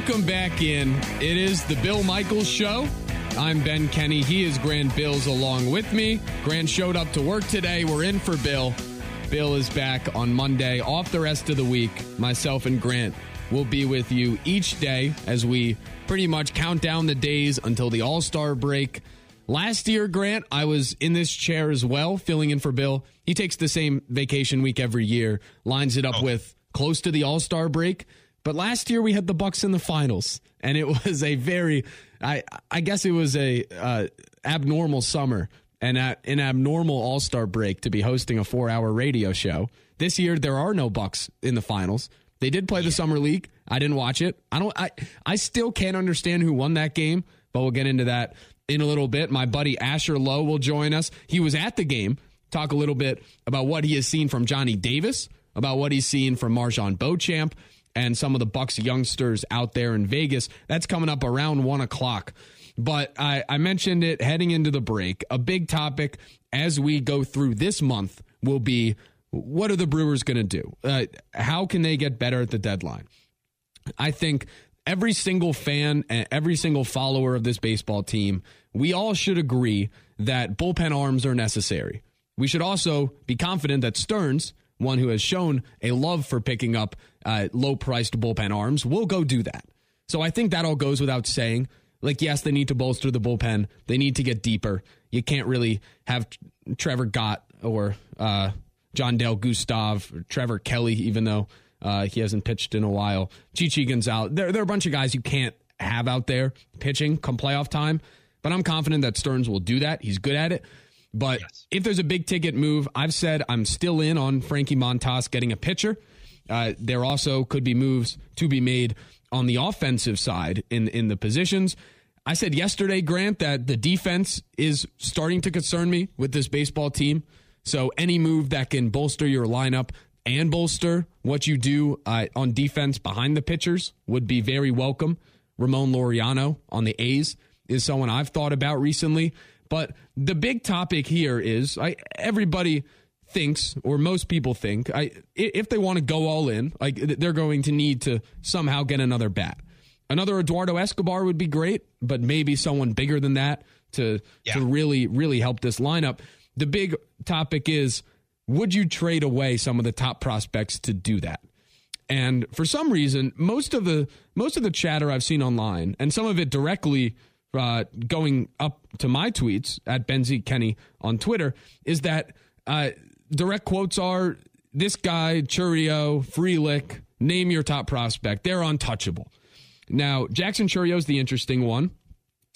Welcome back in. It is the Bill Michaels Show. I'm Ben Kenny. He is Grant Bills along with me. Grant showed up to work today. We're in for Bill. Bill is back on Monday, off the rest of the week. Myself and Grant will be with you each day as we pretty much count down the days until the All Star break. Last year, Grant, I was in this chair as well, filling in for Bill. He takes the same vacation week every year, lines it up oh. with close to the All Star break. But last year we had the Bucks in the finals, and it was a very, I I guess it was a uh, abnormal summer and an abnormal All Star break to be hosting a four hour radio show. This year there are no Bucks in the finals. They did play the summer league. I didn't watch it. I don't. I I still can't understand who won that game, but we'll get into that in a little bit. My buddy Asher Lowe will join us. He was at the game. Talk a little bit about what he has seen from Johnny Davis, about what he's seen from MarJon Beauchamp, and some of the Bucks youngsters out there in Vegas. That's coming up around one o'clock. But I, I mentioned it heading into the break. A big topic as we go through this month will be what are the Brewers going to do? Uh, how can they get better at the deadline? I think every single fan and every single follower of this baseball team, we all should agree that bullpen arms are necessary. We should also be confident that Stearns one who has shown a love for picking up uh, low priced bullpen arms, will go do that. So I think that all goes without saying. Like, yes, they need to bolster the bullpen. They need to get deeper. You can't really have Trevor Gott or uh, Jandel Gustave, or Trevor Kelly, even though uh, he hasn't pitched in a while. Chichi Gonzalez. There, there are a bunch of guys you can't have out there pitching come playoff time. But I'm confident that Stearns will do that. He's good at it. But yes. if there's a big ticket move, I've said I'm still in on Frankie Montas getting a pitcher. Uh, there also could be moves to be made on the offensive side in in the positions. I said yesterday, Grant, that the defense is starting to concern me with this baseball team. So any move that can bolster your lineup and bolster what you do uh, on defense behind the pitchers would be very welcome. Ramon Laureano on the A's is someone I've thought about recently. But the big topic here is I, everybody thinks, or most people think, I, if they want to go all in, like they're going to need to somehow get another bat. Another Eduardo Escobar would be great, but maybe someone bigger than that to yeah. to really really help this lineup. The big topic is would you trade away some of the top prospects to do that? And for some reason, most of the most of the chatter I've seen online, and some of it directly uh, going up to my tweets at Benzie Kenny on Twitter is that uh, direct quotes are this guy, Chourio, Frelick, name your top prospect. They're untouchable. Now, Jackson Chourio is the interesting one.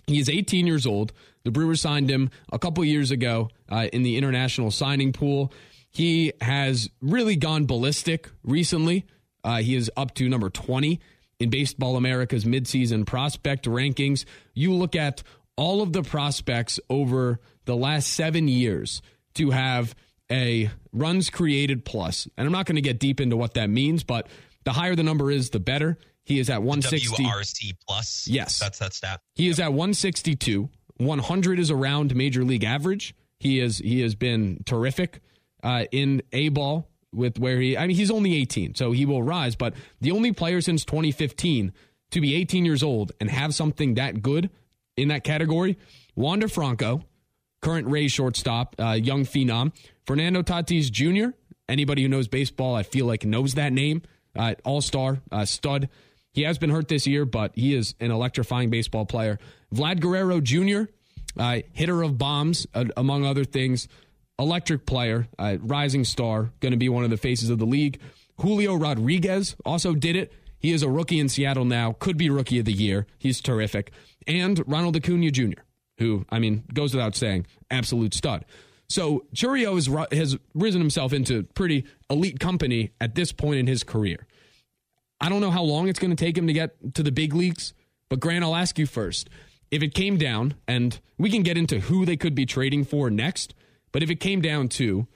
He is 18 years old. The Brewers signed him a couple years ago uh, in the international signing pool. He has really gone ballistic recently. Uh, he is up to number 20 in Baseball America's midseason prospect rankings. You look at all of the prospects over the last seven years to have a runs created plus, and I'm not going to get deep into what that means, but the higher the number is, the better. He is at 160. WRC plus. Yes. That's that stat. He is at 162. 100 is around major league average. He is he has been terrific uh, in A ball with where he, I mean, he's only 18, so he will rise. But the only player since 2015 to be 18 years old and have something that good in that category, Wander Franco, current Rays shortstop, uh, young phenom, Fernando Tatis Jr. Anybody who knows baseball, I feel like knows that name. Uh, All star, uh, stud. He has been hurt this year, but he is an electrifying baseball player. Vlad Guerrero Jr., uh, hitter of bombs, uh, among other things electric player, uh, rising star, going to be one of the faces of the league. Julio Rodriguez also did it. He is a rookie in Seattle now, could be rookie of the year. He's terrific. And Ronald Acuna Jr., who, I mean, goes without saying, absolute stud. So Chourio has, has risen himself into pretty elite company at this point in his career. I don't know how long it's going to take him to get to the big leagues, but Grant, I'll ask you first. If it came down, and we can get into who they could be trading for next, but if it came down to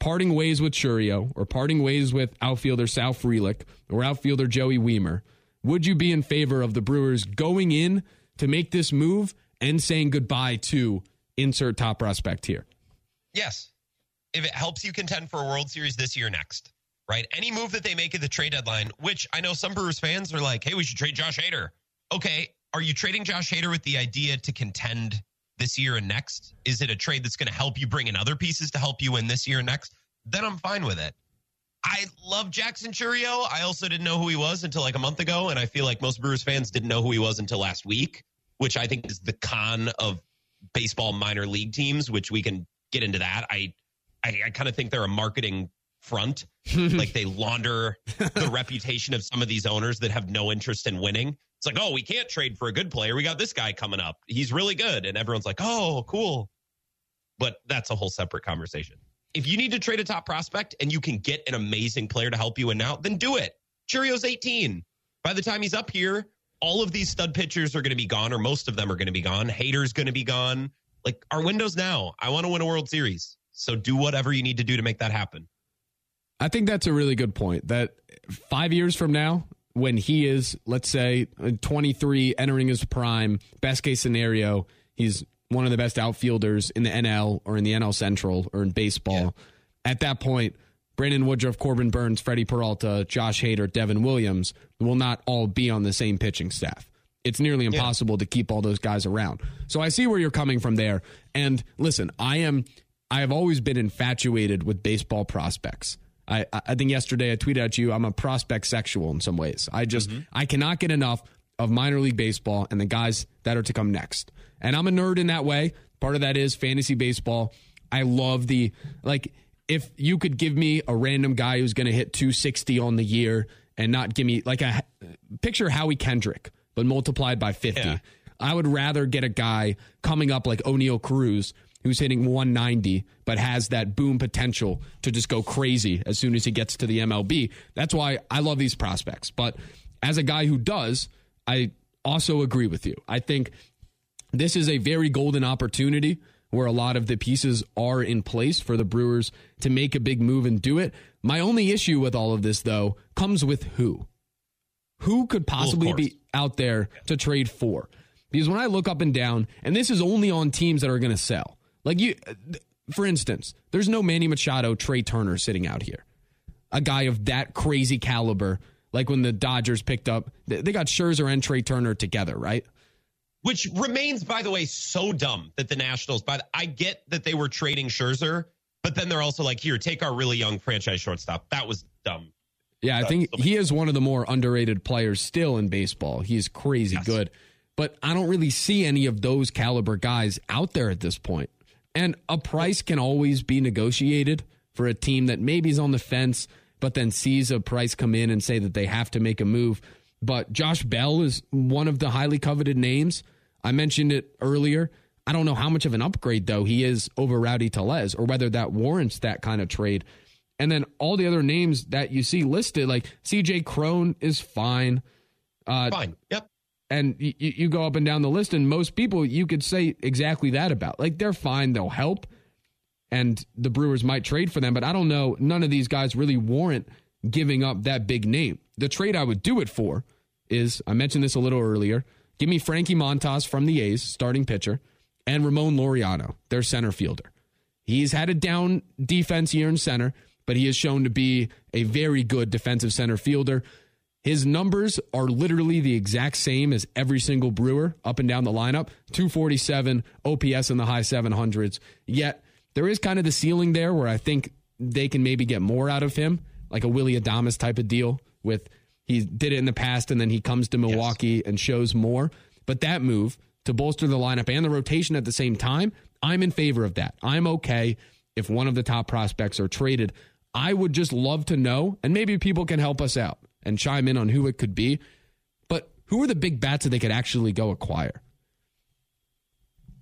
parting ways with Chourio or parting ways with outfielder Sal Frelick or outfielder Joey Wiemer, would you be in favor of the Brewers going in to make this move and saying goodbye to insert top prospect here? Yes. If it helps you contend for a World Series this year next. right? Any move that they make at the trade deadline, which I know some Brewers fans are like, hey, we should trade Josh Hader. Okay, are you trading Josh Hader with the idea to contend this year and next? Is it a trade that's going to help you bring in other pieces to help you win this year and next? Then I'm fine with it. I love Jackson Chourio. I also didn't know who he was until like a month ago, and I feel like most Brewers fans didn't know who he was until last week, which I think is the con of baseball minor league teams, which we can get into that. I I, I kind of think they're a marketing front. like they launder the reputation of some of these owners that have no interest in winning. It's like, oh, we can't trade for a good player. We got this guy coming up. He's really good. And everyone's like, oh, cool. But that's a whole separate conversation. If you need to trade a top prospect and you can get an amazing player to help you win now, then do it. Chourio's 18. By the time he's up here, all of these stud pitchers are going to be gone, or most of them are going to be gone. Hader's going to be gone. Like our windows now. I want to win a World Series. So do whatever you need to do to make that happen. I think that's a really good point. That five years from now, when he is, let's say, uh, 23, entering his prime, best case scenario, he's one of the best outfielders in the NL or in the NL Central or in baseball. Yeah. At that point, Brandon Woodruff, Corbin Burnes, Freddie Peralta, Josh Hader, Devin Williams will not all be on the same pitching staff. It's nearly impossible yeah. to keep all those guys around. So I see where you're coming from there. And listen, I am I have always been infatuated with baseball prospects. I, I think yesterday I tweeted at you, I'm a prospect sexual in some ways. I just, mm-hmm. I cannot get enough of minor league baseball and the guys that are to come next. And I'm a nerd in that way. Part of that is fantasy baseball. I love the, like, if you could give me a random guy who's going to hit 260 on the year and not give me, like, a picture Howie Kendrick, but multiplied by 50. Yeah. I would rather get a guy coming up like Oneil Cruz who's hitting 190 but has that boom potential to just go crazy as soon as he gets to the MLB. That's why I love these prospects. But as a guy who does, I also agree with you. I think this is a very golden opportunity where a lot of the pieces are in place for the Brewers to make a big move and do it. My only issue with all of this, though, comes with who. Who could possibly well, be out there to trade for? Because when I look up and down, and this is only on teams that are going to sell, like you, for instance, there's no Manny Machado, Trea Turner sitting out here. A guy of that crazy caliber, like when the Dodgers picked up, they got Scherzer and Trea Turner together, right? Which remains, by the way, so dumb that the Nationals. By the, I get that they were trading Scherzer, but then they're also like, here, take our really young franchise shortstop. That was dumb. Yeah, I think he is one of the more underrated players still in baseball. He's crazy yes. good, but I don't really see any of those caliber guys out there at this point. And a price can always be negotiated for a team that maybe is on the fence, but then sees a price come in and say that they have to make a move. But Josh Bell is one of the highly coveted names. I mentioned it earlier. I don't know how much of an upgrade, though, he is over Rowdy Tellez or whether that warrants that kind of trade. And then all the other names that you see listed, like CJ Cron is fine. Uh, fine. Yep and you, you go up and down the list, and most people you could say exactly that about. Like they're fine, they'll help, and the Brewers might trade for them, but I don't know. None of these guys really warrant giving up that big name. The trade I would do it for is I mentioned this a little earlier. Give me Frankie Montas from the A's, starting pitcher, and Ramon Laureano, their center fielder. He's had a down defense year in center, but he has shown to be a very good defensive center fielder. His numbers are literally the exact same as every single Brewer up and down the lineup 247, OPS in the high 700s. Yet there is kind of the ceiling there where I think they can maybe get more out of him, like a Willy Adames type of deal with he did it in the past and then he comes to Milwaukee yes. and shows more. But that move to bolster the lineup and the rotation at the same time, I'm in favor of that. I'm okay if one of the top prospects are traded. I would just love to know, and maybe people can help us out and chime in on who it could be. But who are the big bats that they could actually go acquire?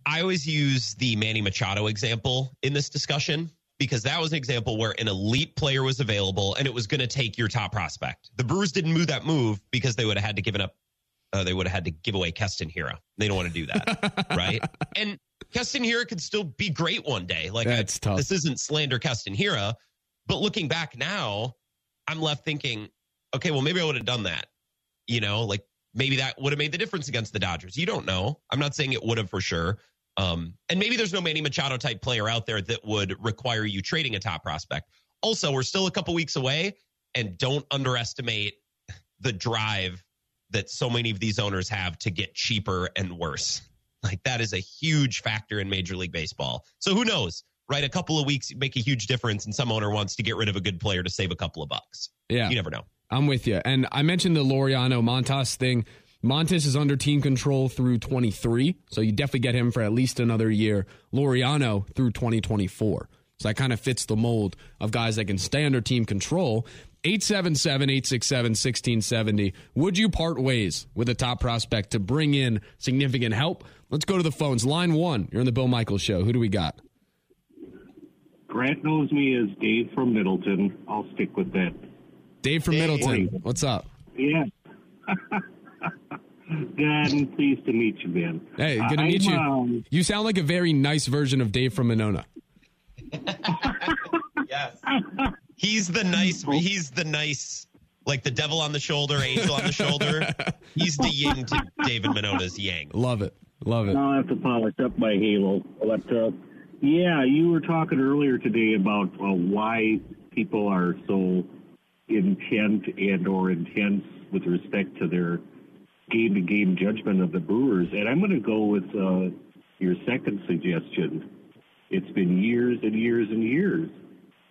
I always use the Manny Machado example in this discussion because that was an example where an elite player was available and it was going to take your top prospect. The Brewers didn't move that move because they would have had to give it up. Uh, they would have had to give away Keston Hiura. They don't want to do that, right? And Keston Hiura could still be great one day. Like That's I, tough. this isn't slander Keston Hiura, but looking back now, I'm left thinking okay, well, maybe I would have done that. You know, like maybe that would have made the difference against the Dodgers. You don't know. I'm not saying it would have for sure. Um, and maybe there's no Manny Machado type player out there that would require you trading a top prospect. Also, we're still a couple weeks away. and don't underestimate the drive that so many of these owners have to get cheaper and worse. Like that is a huge factor in Major League Baseball. So who knows? Right, a couple of weeks make a huge difference, and some owner wants to get rid of a good player to save a couple of bucks. Yeah, you never know. I'm with you. And I mentioned the Laureano Montas thing. Montas is under team control through 23, so you definitely get him for at least another year. Laureano through 2024. So that kind of fits the mold of guys that can stay under team control. 877 867 1670. Would you part ways with a top prospect to bring in significant help? Let's go to the phones. Line one, you're on the Bill Michaels show. Who do we got? Grant knows me as Dave from Middleton. I'll stick with that. Dave from Dave. Middleton. What's up? Yeah. Good, pleased to meet you, man. Hey, good to meet you. Um, you sound like a very nice version of Dave from Monona. yes. He's the nice. He's the nice, like the devil on the shoulder, angel on the shoulder. He's the yin to David Monona's yang. Love it. Love it. Now I'll have to polish up my halo. But uh, yeah, you were talking earlier today about uh, why people are so intent and or intense with respect to their game to game judgment of the Brewers. And I'm going to go with uh, your second suggestion. It's been years and years and years.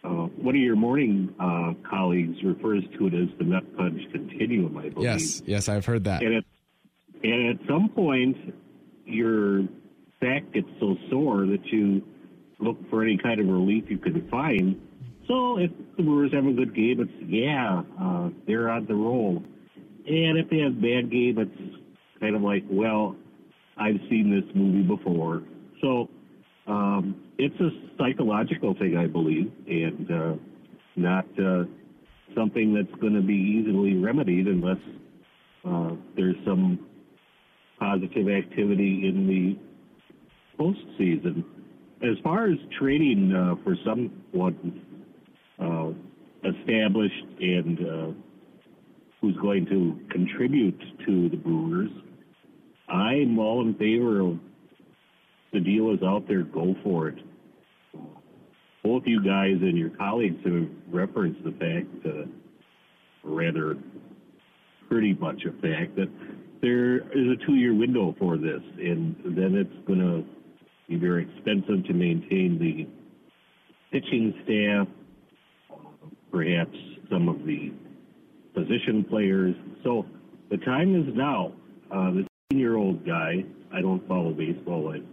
Uh, one of your morning uh, colleagues refers to it as the nut punch continuum, I believe. Yes, yes, I've heard that. And at, and at some point, your back gets so sore that you look for any kind of relief you can find. So if the Brewers have a good game, it's yeah, uh, they're on the roll. And if they have bad game, it's kind of like, well, I've seen this movie before. So um, it's a psychological thing, I believe, and uh, not uh, something that's going to be easily remedied unless uh, there's some positive activity in the postseason. As far as trading uh, for someone uh, established and uh, who's going to contribute to the Brewers. I'm all in favor of the deal is out there, go for it. Both you guys and your colleagues have referenced the fact, uh, rather pretty much a fact, that there is a two year window for this, and then it's going to be very expensive to maintain the pitching staff, perhaps some of the position players. So the time is now. Uh, the year old guy, I don't follow baseball like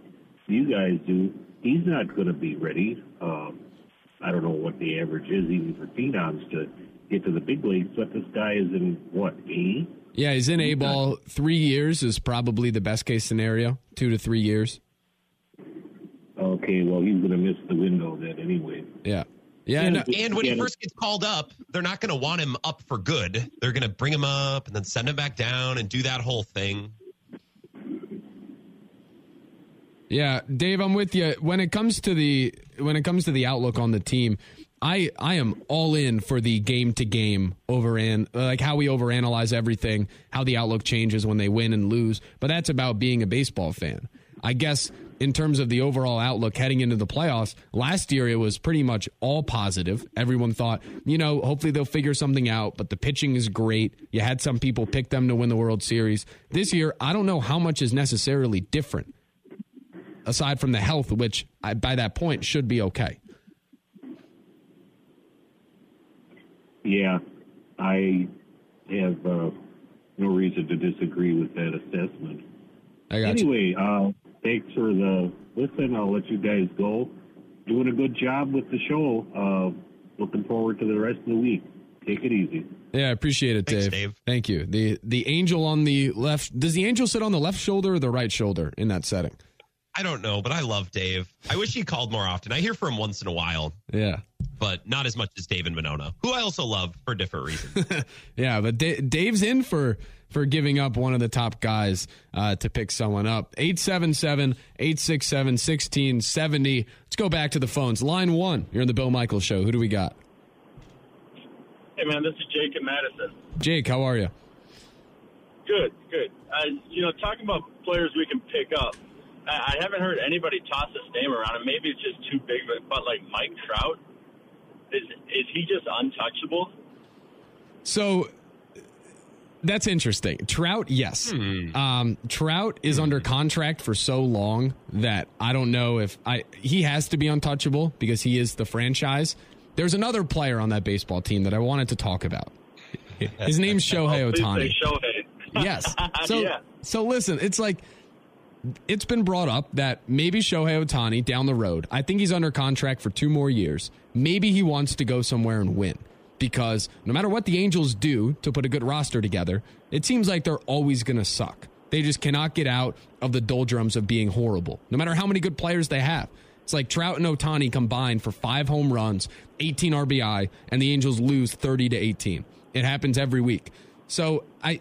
you guys do. He's not going to be ready. Um, I don't know what the average is even for phenoms to get to the big leagues, but this guy is in what A? Yeah, he's in A ball. Three years is probably the best case scenario. Two to three years. Okay, well he's going to miss the window then anyway. Yeah. Yeah, and, and when he first gets called up, they're not going to want him up for good. They're going to bring him up and then send him back down and do that whole thing. Yeah, Dave, I'm with you. When it comes to the when it comes to the outlook on the team, I I am all in for the game to game over and like how we overanalyze everything, how the outlook changes when they win and lose. But that's about being a baseball fan. I guess in terms of the overall outlook heading into the playoffs, last year it was pretty much all positive. Everyone thought, you know, hopefully they'll figure something out, but the pitching is great. You had some people pick them to win the World Series. This year, I don't know how much is necessarily different aside from the health, which I, by that point should be okay. Yeah, I have uh, no reason to disagree with that assessment. anyway, uh, thanks for the listen. I'll let you guys go. Doing a good job with the show. Uh, looking forward to the rest of the week. Take it easy. Yeah, I appreciate it, Dave. Thanks, Dave. Thank you. The the angel on the left. Does the angel sit on the left shoulder or the right shoulder in that setting? I don't know, but I love Dave. I wish he called more often. I hear from him once in a while. Yeah. But not as much as Dave and Monona, who I also love for different reasons. yeah, but D- Dave's in for for giving up one of the top guys uh, to pick someone up. 877 867 1670. Let's go back to the phones. Line one, you're in the Bill Michaels show. Who do we got? Hey, man, this is Jake in Madison. Jake, how are you? Good, good. Uh, you know, talking about players we can pick up, I haven't heard anybody toss this name around, and maybe it's just too big. But, but like Mike Trout, is is he just untouchable? So that's interesting. Trout, yes. Hmm. Um, Trout is under contract for so long that I don't know if I he has to be untouchable because he is the franchise. There's another player on that baseball team that I wanted to talk about. His name's Shohei Oh, Ohtani. say Shohei. Yes. So Yeah. so listen, it's like it's been brought up that maybe Shohei Ohtani down the road. I think he's under contract for two more years. Maybe he wants to go somewhere and win because no matter what the Angels do to put a good roster together, it seems like they're always going to suck. They just cannot get out of the doldrums of being horrible, no matter how many good players they have. It's like Trout and Ohtani combined for five home runs, 18 RBI, and the Angels lose 30 to 18. It happens every week. So I,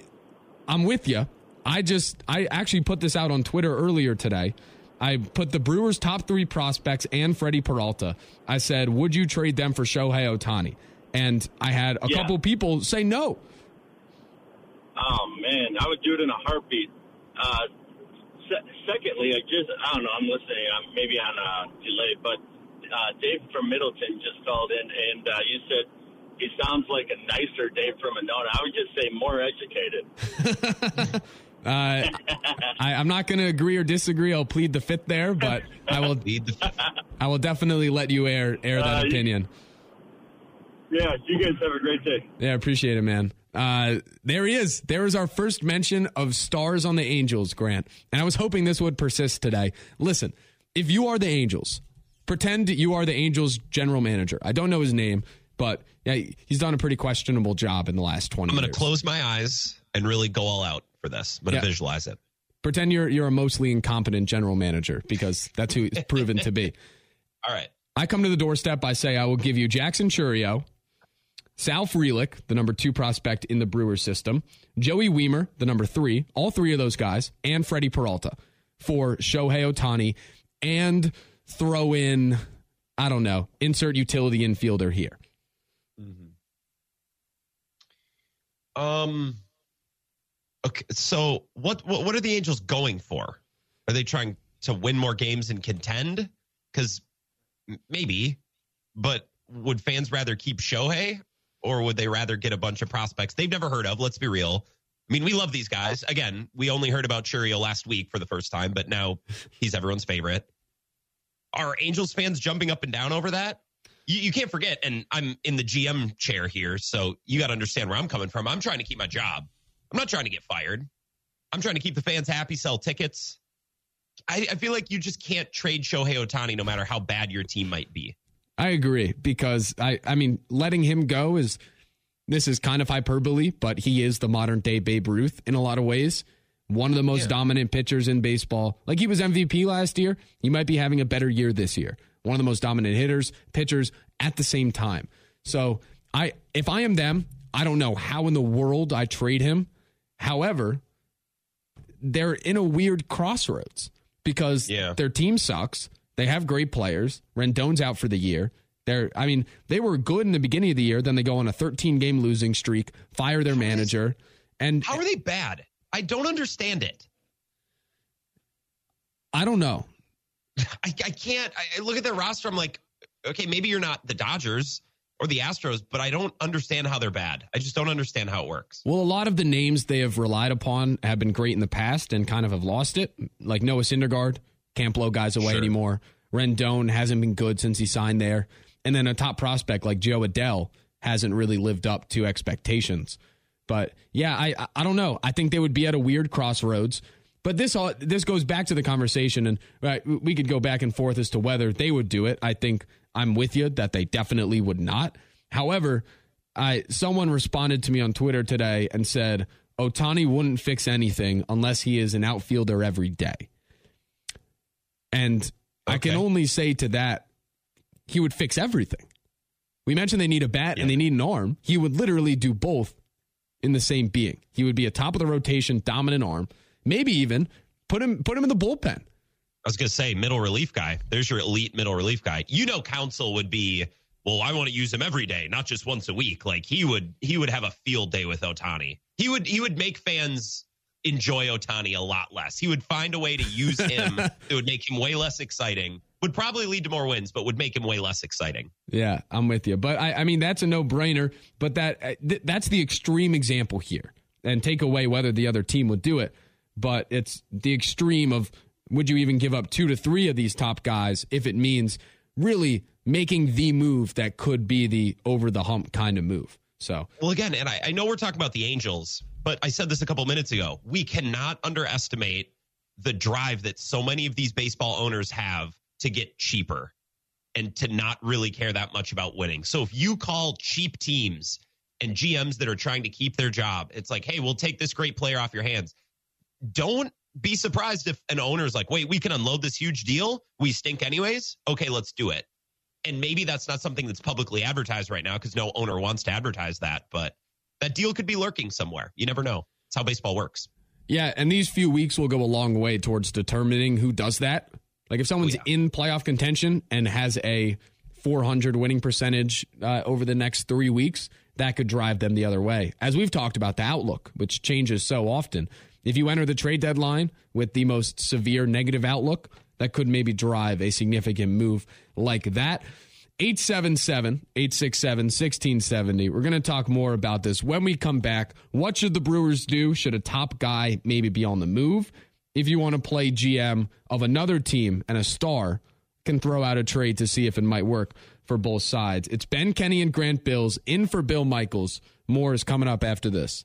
I'm with you. I just, I actually put this out on Twitter earlier today. I put the Brewers' top three prospects and Freddie Peralta. I said, would you trade them for Shohei Ohtani? And I had a Yeah. couple people say no. Oh man, I would do it in a heartbeat. Uh, se- secondly, I just I don't know. I'm listening. I'm maybe on a delay, but uh, Dave from Middleton just called in, and uh, you said he sounds like a nicer Dave from Monona. I would just say more educated. Uh, I, I'm not going to agree or disagree. I'll plead the fifth there, but I will. I will definitely let you air air that Uh, you- opinion. Yeah, you guys have a great day. Yeah, appreciate it, man. Uh, there he is. There is our first mention of stars on the Angels, Grant. And I was hoping this would persist today. Listen, if you are the Angels, pretend you are the Angels general manager. I don't know his name, but yeah, he's done a pretty questionable job in the last 20 I'm going years. to close my eyes and really go all out for this. To Yeah. visualize it. Pretend you're you're a mostly incompetent general manager because that's who he's proven to be. All right. I come to the doorstep. I say I will give you Jackson Chourio, Sal Frelick, the number two prospect in the Brewers system, Joey Wiemer, the number three, all three of those guys, and Freddie Peralta for Shohei Ohtani, and throw in, I don't know, insert utility infielder here. Um. Okay. So what, what what are the Angels going for? Are they trying to win more games and contend? Because maybe, but would fans rather keep Shohei or would they rather get a bunch of prospects they've never heard of? Let's be real. I mean, we love these guys. Again, we only heard about Chourio last week for the first time, but now he's everyone's favorite. Are Angels fans jumping up and down over that? You, you can't forget, and I'm in the GM chair here, so you got to understand where I'm coming from. I'm trying to keep my job. I'm not trying to get fired. I'm trying to keep the fans happy, sell tickets. I, I feel like you just can't trade Shohei Ohtani no matter how bad your team might be. I agree because I, I mean, letting him go is this is kind of hyperbole, but he is the modern day Babe Ruth in a lot of ways. One of the most Yeah. dominant pitchers in baseball. Like he was MVP last year. He might be having a better year this year. One of the most dominant hitters, pitchers at the same time. So I, if I am them, I don't know how in the world I trade him. However, they're in a weird crossroads because Yeah. their team sucks. They have great players. Rendon's out for the year. They're, I mean, they were good in the beginning of the year. Then they go on a 13 game losing streak, fire their manager, and How are they bad? I don't understand it. I don't know. I, I can't. I, I look at their roster. I'm like, okay, maybe you're not the Dodgers or the Astros, but I don't understand how they're bad. I just don't understand how it works. Well, a lot of the names they have relied upon have been great in the past and kind of have lost it. Like Noah Syndergaard can't blow guys away Sure. anymore. Rendon hasn't been good since he signed there, and then a top prospect like Jo Adell hasn't really lived up to expectations. But yeah, I I- don't know. I think they would be at a weird crossroads. But this all this goes back to the conversation, and right, we could go back and forth as to whether they would do it. I think I'm with you that they definitely would not. However, I someone responded to me on Twitter today and said Ohtani wouldn't fix anything unless he is an outfielder every day. And I can only say to that, he would fix everything. We mentioned they need a bat and they need an arm. He would literally do both in the same being. He would be a top of the rotation, dominant arm. Maybe even put him put him in the bullpen. I was going to say middle relief guy. There's your elite middle relief guy. You know, Counsell would be. Well, I want to use him every day, not just once a week. Like he would, he would have a field day with Ohtani. He would, he would make fans enjoy Ohtani a lot less. He would find a way to use him that would make him way less exciting would probably lead to more wins, but would make him way less exciting. Yeah, I'm with you. But I, I mean, that's a no brainer. But that uh, th- that's the extreme example here, and take away whether the other team would do it. But it's the extreme of would you even give up two to three of these top guys if it means really making the move that could be the over the hump kind of move. So, well, again, and I, I know we're talking about the Angels, but I said this a couple minutes ago. We cannot underestimate the drive that so many of these baseball owners have to get cheaper and to not really care that much about winning. So if you call cheap teams and GMs that are trying to keep their job, it's like, hey, we'll take this great player off your hands. Don't be surprised if an owner's like, wait, we can unload this huge deal. We stink anyways. Okay, let's do it. And maybe that's not something that's publicly advertised right now because no owner wants to advertise that, but that deal could be lurking somewhere. You never know. It's how baseball works. Yeah, and these few weeks will go a long way towards determining who does that. Like if someone's oh, yeah. in playoff contention and has a 400 winning percentage uh, over the next three weeks, that could drive them the other way. As we've talked about, the outlook, which changes so often. If you enter the trade deadline with the most severe negative outlook, that could maybe drive a significant move like that. 877 867 1670. We're going to talk more about this when we come back. What should the Brewers do? Should a top guy maybe be on the move? If you want to play GM of another team and a star, can throw out a trade to see if it might work for both sides. It's Ben Kenny and Grant Bills in for Bill Michaels. More is coming up after this.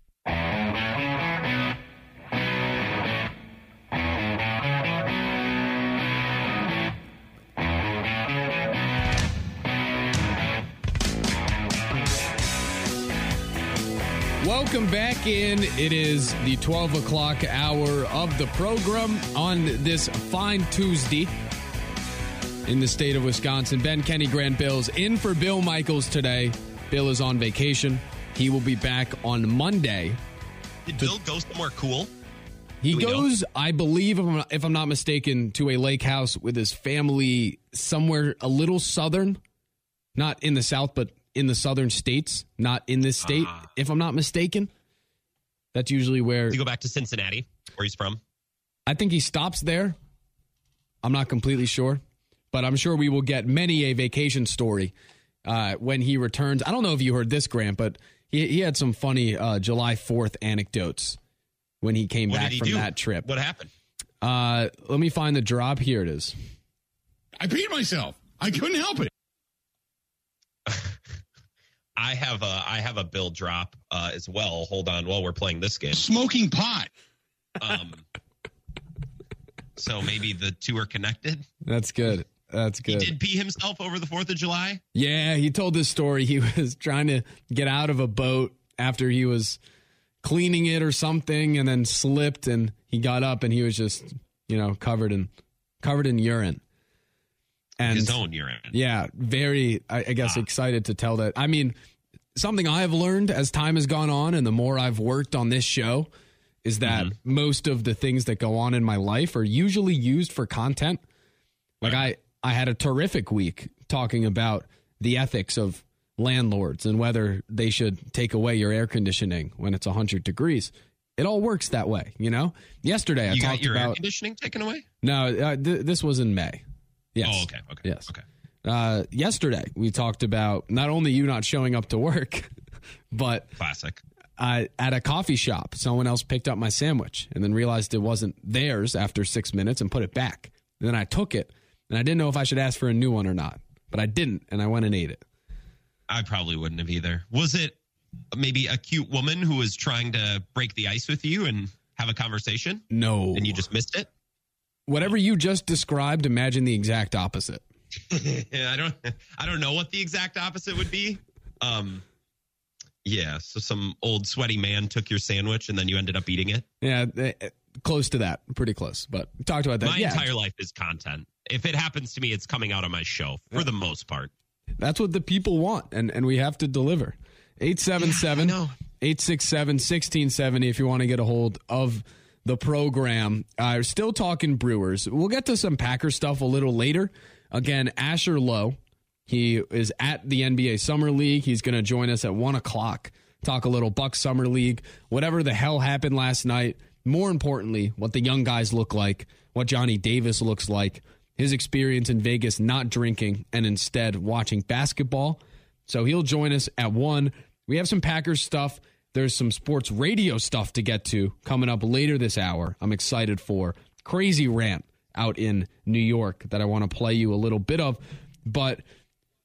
Welcome back in. It is the 12 o'clock hour of the program on this fine Tuesday in the state of Wisconsin. Ben Kenny Grant Bills in for Bill Michaels today. Bill is on vacation. He will be back on Monday. Did Bill go somewhere cool? He goes, know? I believe, if I'm, not, if I'm not mistaken, to a lake house with his family somewhere a little southern, not in the south, but in the southern states, not in this state, uh, if I'm not mistaken. That's usually where you go back to Cincinnati, where he's from. I think he stops there. I'm not completely sure, but I'm sure we will get many a vacation story uh, when he returns. I don't know if you heard this, Grant, but he, he had some funny uh, July 4th anecdotes when he came what back he from do? that trip. What happened? Uh, let me find the drop. Here it is. I peed myself. I couldn't help it. I have a I have a bill drop uh, as well. Hold on, while we're playing this game, smoking pot. Um, so maybe the two are connected. That's good. That's good. He did pee himself over the Fourth of July. Yeah, he told this story. He was trying to get out of a boat after he was cleaning it or something, and then slipped, and he got up, and he was just you know covered in covered in urine and his own urine. Yeah, very, I, I guess, ah. excited to tell that. I mean, something I have learned as time has gone on, and the more I've worked on this show, is that mm-hmm. most of the things that go on in my life are usually used for content. Like right. I, I had a terrific week talking about the ethics of landlords and whether they should take away your air conditioning when it's 100 degrees. It all works that way, you know. Yesterday, I you talked your about air conditioning taken away. No, uh, th- this was in May. Yes. Oh, okay. Okay. Yes. Okay. Uh, yesterday, we talked about not only you not showing up to work, but classic. Uh, at a coffee shop, someone else picked up my sandwich and then realized it wasn't theirs after six minutes and put it back. And then I took it and I didn't know if I should ask for a new one or not, but I didn't, and I went and ate it. I probably wouldn't have either. Was it maybe a cute woman who was trying to break the ice with you and have a conversation? No. And you just missed it? Whatever you just described, imagine the exact opposite. yeah, I don't I don't know what the exact opposite would be. Um yeah, so some old sweaty man took your sandwich and then you ended up eating it. Yeah, eh, eh, close to that, pretty close. But talked about that. My yeah. entire life is content. If it happens to me, it's coming out on my show for yeah. the most part. That's what the people want, and and we have to deliver. 877 867 1670 if you want to get a hold of the program. Uh, still talking Brewers. We'll get to some Packer stuff a little later. Again, Asher Lowe, He is at the NBA Summer League. He's going to join us at one o'clock, talk a little Buck Summer League, whatever the hell happened last night. More importantly, what the young guys look like, what Johnny Davis looks like, his experience in Vegas not drinking and instead watching basketball. So he'll join us at one. We have some Packers stuff. There's some sports radio stuff to get to coming up later this hour. I'm excited for crazy rant out in New York that I want to play you a little bit of. But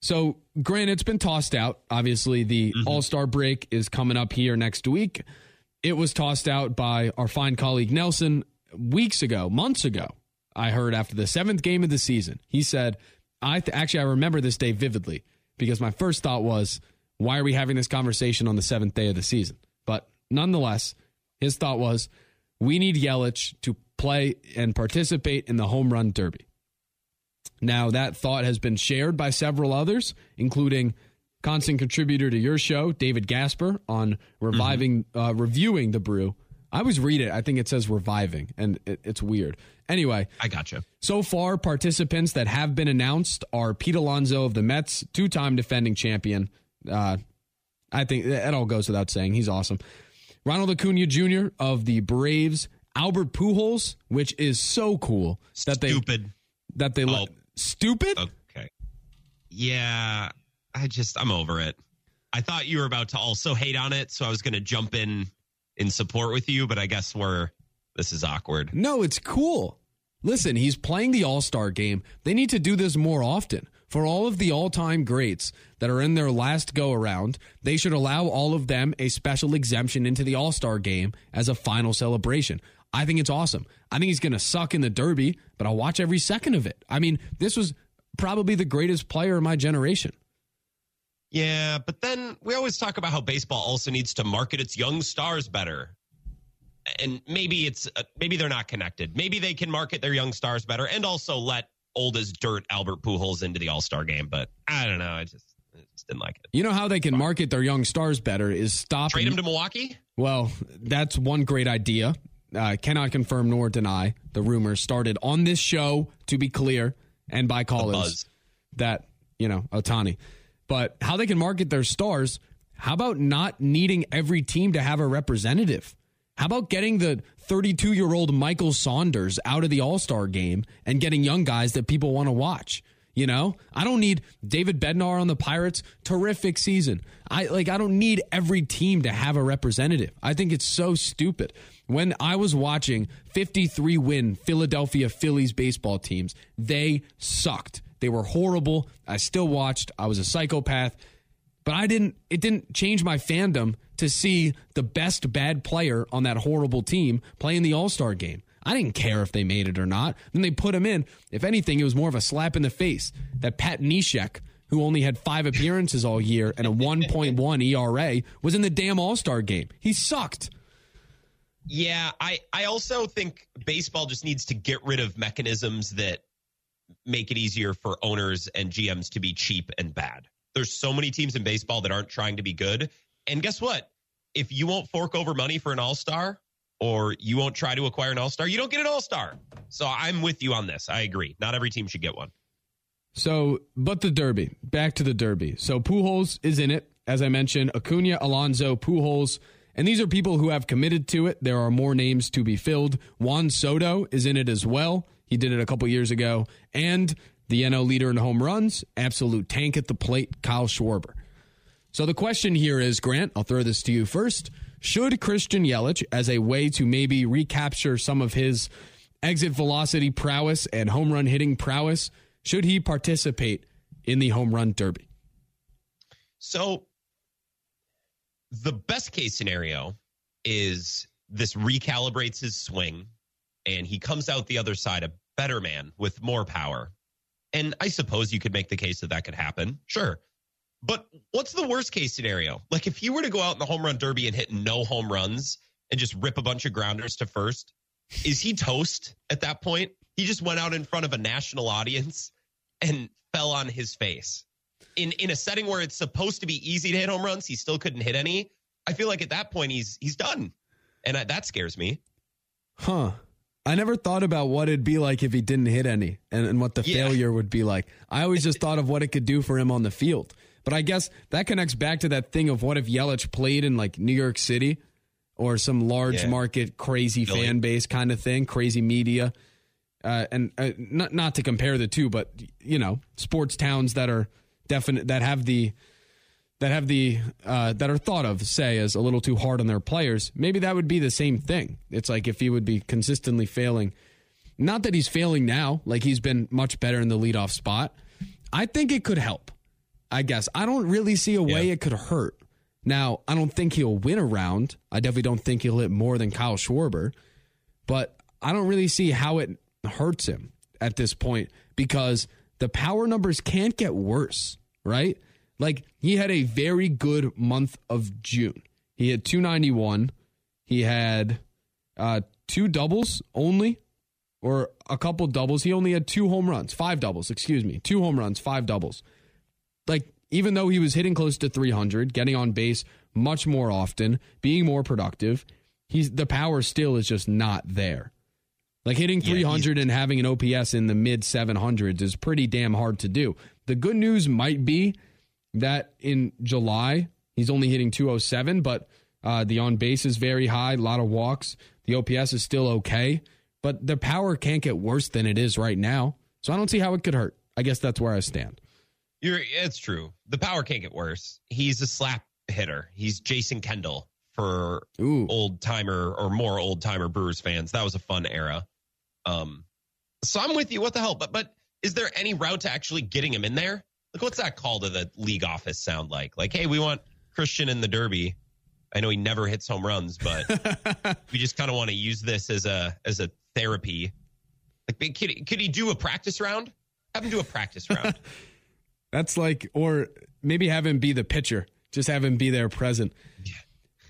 so, granted, it's been tossed out. Obviously, the mm-hmm. All Star break is coming up here next week. It was tossed out by our fine colleague Nelson weeks ago, months ago. I heard after the seventh game of the season, he said, "I th- actually I remember this day vividly because my first thought was, why are we having this conversation on the seventh day of the season?" But nonetheless, his thought was, we need Yelich to play and participate in the home run derby. Now, that thought has been shared by several others, including constant contributor to your show, David Gasper, on reviving, mm-hmm. uh, reviewing the brew. I always read it. I think it says reviving, and it, it's weird. Anyway, I gotcha. So far, participants that have been announced are Pete Alonso of the Mets, two time defending champion. Uh, I think that all goes without saying. He's awesome. Ronald Acuna Jr. of the Braves, Albert Pujols, which is so cool that they stupid that they oh. stupid. Okay, yeah, I just I'm over it. I thought you were about to also hate on it, so I was going to jump in in support with you, but I guess we're this is awkward. No, it's cool. Listen, he's playing the All Star game. They need to do this more often. For all of the all time greats that are in their last go around, they should allow all of them a special exemption into the All Star game as a final celebration. I think it's awesome. I think he's going to suck in the Derby, but I'll watch every second of it. I mean, this was probably the greatest player of my generation. Yeah, but then we always talk about how baseball also needs to market its young stars better. And maybe it's uh, maybe they're not connected. Maybe they can market their young stars better and also let old as dirt Albert Pujols into the All Star game. But I don't know. I just, I just didn't like it. You know how they can market their young stars better is stop trade them to Milwaukee. Well, that's one great idea uh, cannot confirm nor deny the rumors started on this show, to be clear, and by callers that, you know, Ohtani. But how they can market their stars, how about not needing every team to have a representative? How about getting the 32 year old Michael Saunders out of the All Star game and getting young guys that people want to watch? You know, I don't need David Bednar on the Pirates. Terrific season. I like. I don't need every team to have a representative. I think it's so stupid. When I was watching 53 win Philadelphia Phillies baseball teams, they sucked. They were horrible. I still watched. I was a psychopath, but I didn't. It didn't change my fandom to see the best bad player on that horrible team playing the All Star game. I didn't care if they made it or not. Then they put him in. If anything, it was more of a slap in the face that Pat Neshek, who only had five appearances all year and a 1.1 ERA, was in the damn All Star game. He sucked. Yeah, I, I also think baseball just needs to get rid of mechanisms that make it easier for owners and GMs to be cheap and bad. There's so many teams in baseball that aren't trying to be good. And guess what? If you won't fork over money for an all star, or you won't try to acquire an all star, you don't get an all star. So I'm with you on this. I agree. Not every team should get one. So, but the Derby, back to the Derby. So Pujols is in it, as I mentioned. Acuna, Alonso, Pujols, and these are people who have committed to it. There are more names to be filled. Juan Soto is in it as well. He did it a couple years ago, and the NL leader in home runs, absolute tank at the plate, Kyle Schwarber. So the question here is, Grant, I'll throw this to you first. Should Christian Yelich, as a way to maybe recapture some of his exit velocity prowess and home run hitting prowess, should he participate in the home run derby? So, the best case scenario is this recalibrates his swing and he comes out the other side a better man with more power. And I suppose you could make the case that that could happen. Sure. But what's the worst case scenario? Like if he were to go out in the home run derby and hit no home runs and just rip a bunch of grounders to first, is he toast at that point? He just went out in front of a national audience and fell on his face. In in a setting where it's supposed to be easy to hit home runs, he still couldn't hit any. I feel like at that point he's he's done. And I, that scares me. Huh. I never thought about what it'd be like if he didn't hit any and, and what the Yeah. failure would be like. I always just thought of what it could do for him on the field. But I guess that connects back to that thing of what if Yelich played in like New York City or some large Yeah. market, crazy Philly. fan base kind of thing, crazy media. Uh, and uh, not not to compare the two, but you know, sports towns that are definite that have the that have the uh, that are thought of say as a little too hard on their players. Maybe that would be the same thing. It's like if he would be consistently failing. Not that he's failing now, like he's been much better in the leadoff spot. I think it could help. I guess I don't really see a way Yeah. it could hurt. Now I don't think he'll win a round. I definitely don't think he'll hit more than Kyle Schwarber, but I don't really see how it hurts him at this point because the power numbers can't get worse, right? Like he had a very good month of June. He had 291. He had uh, two doubles only, or a couple doubles. He only had two home runs, five doubles, excuse me, two home runs, five doubles. Like even though he was hitting close to 300, getting on base much more often, being more productive, he's the power still is just not there. Like hitting Yeah, 300 and having an OPS in the mid 700s is pretty damn hard to do. The good news might be that in July he's only hitting 207, but uh, the on base is very high, a lot of walks. The OPS is still okay, but the power can't get worse than it is right now. So I don't see how it could hurt. I guess that's where I stand. You're, it's true. The power can't get worse. He's a slap hitter. He's Jason Kendall for Ooh. old timer or more old timer Brewers fans. That was a fun era. Um, so I'm with you. What the hell? But but is there any route to actually getting him in there? Like, what's that call to the league office sound like? Like, hey, we want Christian in the Derby. I know he never hits home runs, but we just kind of want to use this as a as a therapy. Like, could he, could he do a practice round? Have him do a practice round. That's like, or maybe have him be the pitcher. Just have him be there present.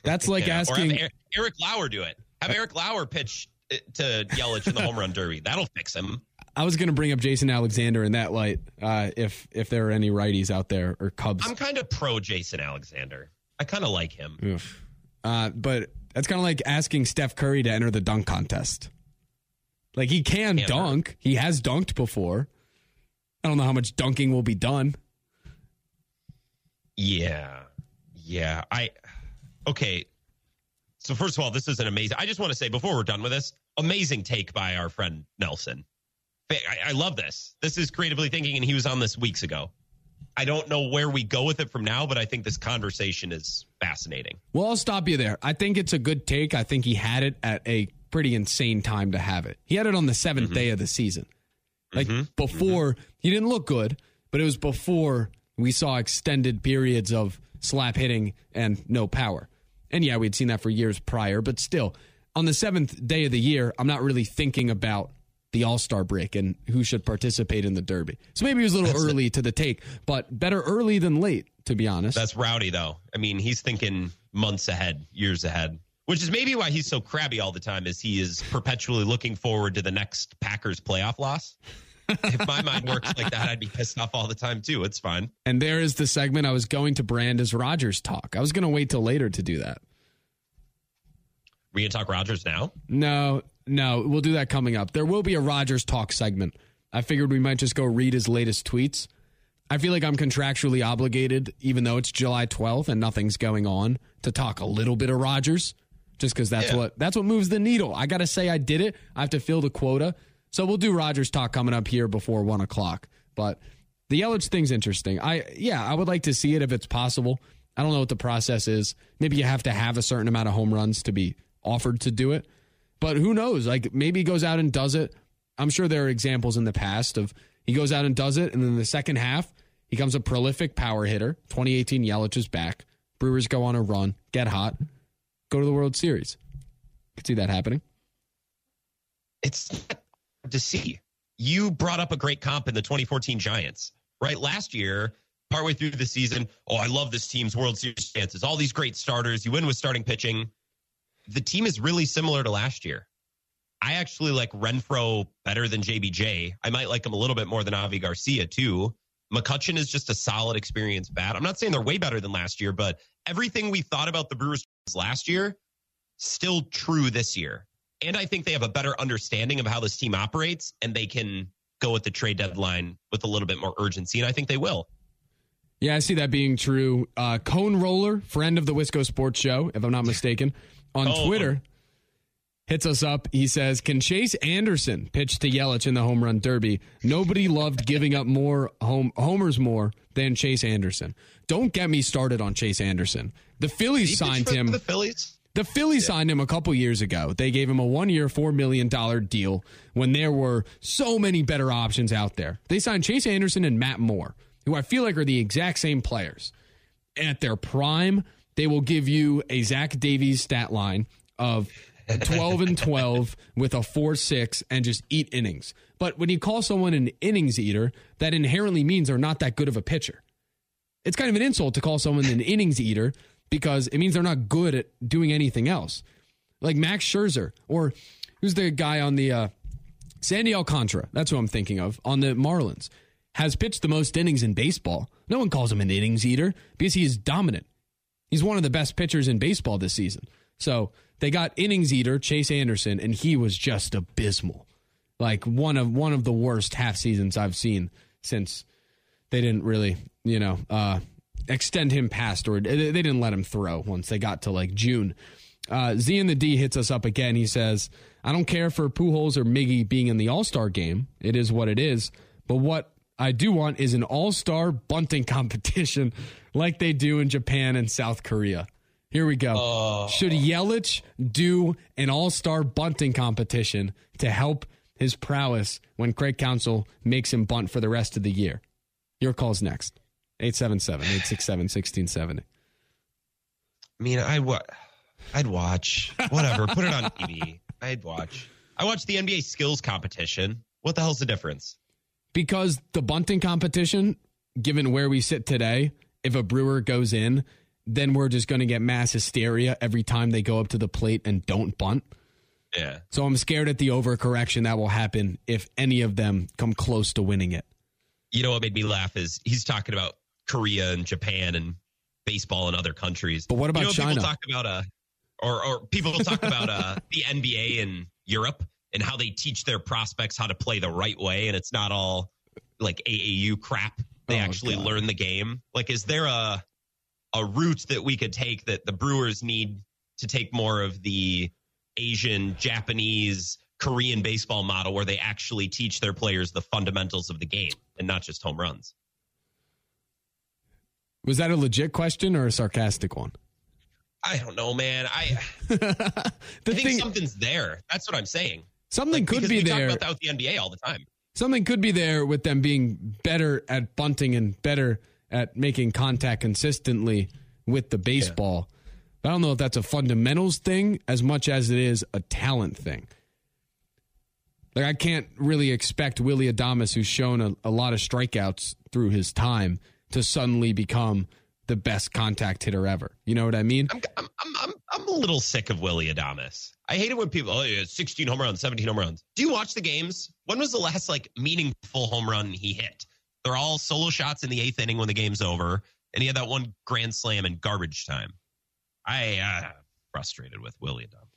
That's like Yeah, asking. have Eric, Lauer do it. Have Eric Lauer pitch uh, to Yelich in the home run derby. That'll fix him. I was going to bring up Jason Alexander in that light. Uh, if if there are any righties out there or Cubs, I'm kind of pro Jason Alexander. I kind of like him. Uh, but that's kind of like asking Steph Curry to enter the dunk contest. Like he can Can't dunk. He has dunked before. I don't know how much dunking will be done. Yeah. Yeah. I okay. So first of all, this is an amazing. I just want to say before we're done with this, amazing take by our friend Nelson. I, I love this. This is creatively thinking, and he was on this weeks ago. I don't know where we go with it from now, but I think this conversation is fascinating. Well, I'll stop you there. I think it's a good take. I think he had it at a pretty insane time to have it. He had it on the 7th mm-hmm. day of the season. Like mm-hmm. Mm-hmm. before, he didn't look good, but it was before we saw extended periods of slap hitting and no power. And yeah, we'd seen that for years prior, but still, on the seventh day of the year, I'm not really thinking about the All Star break and who should participate in the Derby. So maybe it was a little early to the take, but better early than late, to be honest. That's rowdy, though. I mean, he's thinking months ahead, years ahead, which is maybe why he's so crabby all the time. Is he is perpetually looking forward to the next Packers playoff loss. If my mind works like that, I'd be pissed off all the time too. It's fine. And there is the segment I was going to brand as Rodgers talk. I was going to wait till later to do that. We can talk Rodgers now. No, no, we'll do that coming up. There will be a Rodgers talk segment. I figured we might just go read his latest tweets. I feel like I'm contractually obligated, even though it's July 12th and nothing's going on, to talk a little bit of Rodgers, just because that's Yeah. what that's what moves the needle. I got to say I did it. I have to fill the quota, so we'll do Rodgers talk coming up here before one o'clock. But the Yelich thing's interesting. I yeah, I would like to see it if it's possible. I don't know what the process is. Maybe you have to have a certain amount of home runs to be offered to do it. But who knows? Like maybe he goes out and does it. I'm sure there are examples in the past of he goes out and does it, and then the second half he becomes a prolific power hitter. 2018 Yelich is back. Brewers go on a run, get hot, go to the World Series. Could see that happening. It's to see. You brought up a great comp in the 2014 Giants, right? Last year, partway through the season, oh, I love this team's World Series chances. All these great starters. You win with starting pitching. The team is really similar to last year. I actually like Renfroe better than JBJ. I might like him a little bit more than Avi Garcia, too. McCutchen is just a solid, experienced bat. I'm not saying they're way better than last year, but everything we thought about the Brewers last year, still true this year. And I think they have a better understanding of how this team operates and they can go at the trade deadline with a little bit more urgency. And I think they will. Yeah, I see that being true. Uh, Cone Roller, friend of the Wisco Sports Show, if I'm not mistaken, on Cone. Twitter hits us up. He says, Can Chase Anderson pitch to Yelich in the home run derby? Nobody loved giving up more home homers more than Chase Anderson. Don't get me started on Chase Anderson. The Phillies signed him. The Phillies. The Phillies signed him a couple years ago. They gave him a one year, $4 million deal when there were so many better options out there. They signed Chase Anderson and Matt Moore, who I feel like are the exact same players. At their prime, they will give you a Zach Davies stat line of 12 and 12 with a 4 6 and just eat innings. But when you call someone an innings eater, that inherently means they're not that good of a pitcher. It's kind of an insult to call someone an innings eater because it means they're not good at doing anything else. Like Max Scherzer, or who's the guy on the uh, Sandy Alcantara? That's who I'm thinking of on the Marlins. Has pitched the most innings in baseball. No one calls him an innings eater because he is dominant. He's one of the best pitchers in baseball this season. So they got innings eater Chase Anderson, and he was just abysmal. Like one of one of the worst half seasons I've seen since they didn't really, you know, uh, extend him past or they didn't let him throw once they got to like June. Uh, Z and the D hits us up again. He says, I don't care for Pujols or Miggy being in the All Star game. It is what it is. But what I do want is an All Star bunting competition like they do in Japan and South Korea. Here we go. Should Yelich do an All Star bunting competition to help his prowess when Craig Counsell makes him bunt for the rest of the year? Your call's next. 877 867 1670. I mean, I wa- I'd watch whatever. Put it on TV. I'd watch. I watched the NBA skills competition. What the hell's the difference? Because the bunting competition, given where we sit today, if a brewer goes in, then we're just going to get mass hysteria every time they go up to the plate and don't bunt. Yeah. So I'm scared at the overcorrection that will happen if any of them come close to winning it. You know what made me laugh is he's talking about Korea and Japan and baseball in other countries. But what about you know, China? People talk about uh, or or people talk about uh the NBA in Europe and how they teach their prospects how to play the right way, and it's not all like AAU crap. They Oh, actually God. learn the game. Like, is there a a route that we could take that the Brewers need to take more of the Asian, Japanese, Korean baseball model where they actually teach their players the fundamentals of the game and not just home runs? Was that a legit question or a sarcastic one? I don't know, man. I, I think thing, something's there. That's what I'm saying. something Like, could be we there. talk about that with the NBA all the time. something could be there with them being better at bunting and better at making contact consistently with the baseball. But I don't know if that's a fundamentals thing as much as it is a talent thing. Like I can't really expect Willy Adames, who's shown a, a lot of strikeouts through his time, to suddenly become the best contact hitter ever. You know what I mean? I'm, I'm, I'm, I'm, a little sick of Willy Adames. I hate it when people, oh, yeah, 16 home runs, 17 home runs. Do you watch the games? When was the last like meaningful home run he hit? They're all solo shots in the eighth inning when the game's over, and he had that one grand slam in garbage time. I uh, frustrated with Willy Adames.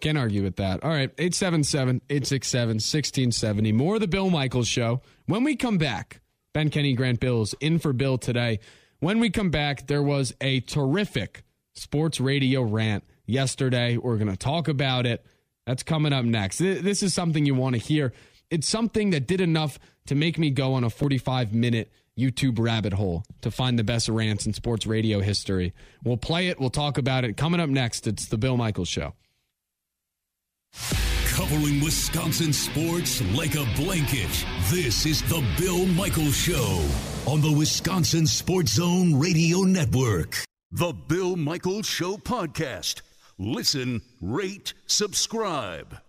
Can't argue with that. All right, 877 867 1670. More of the Bill Michaels show. When we come back, Ben Kenny Grant Bills in for Bill today. When we come back, there was a terrific sports radio rant yesterday. We're going to talk about it. That's coming up next. This is something you want to hear. It's something that did enough to make me go on a 45 minute YouTube rabbit hole to find the best rants in sports radio history. We'll play it. We'll talk about it. Coming up next, it's the Bill Michaels show. Covering Wisconsin sports like a blanket. This is the Bill Michaels Show on the Wisconsin Sports Zone Radio Network. The Bill Michaels Show podcast. Listen, rate, subscribe.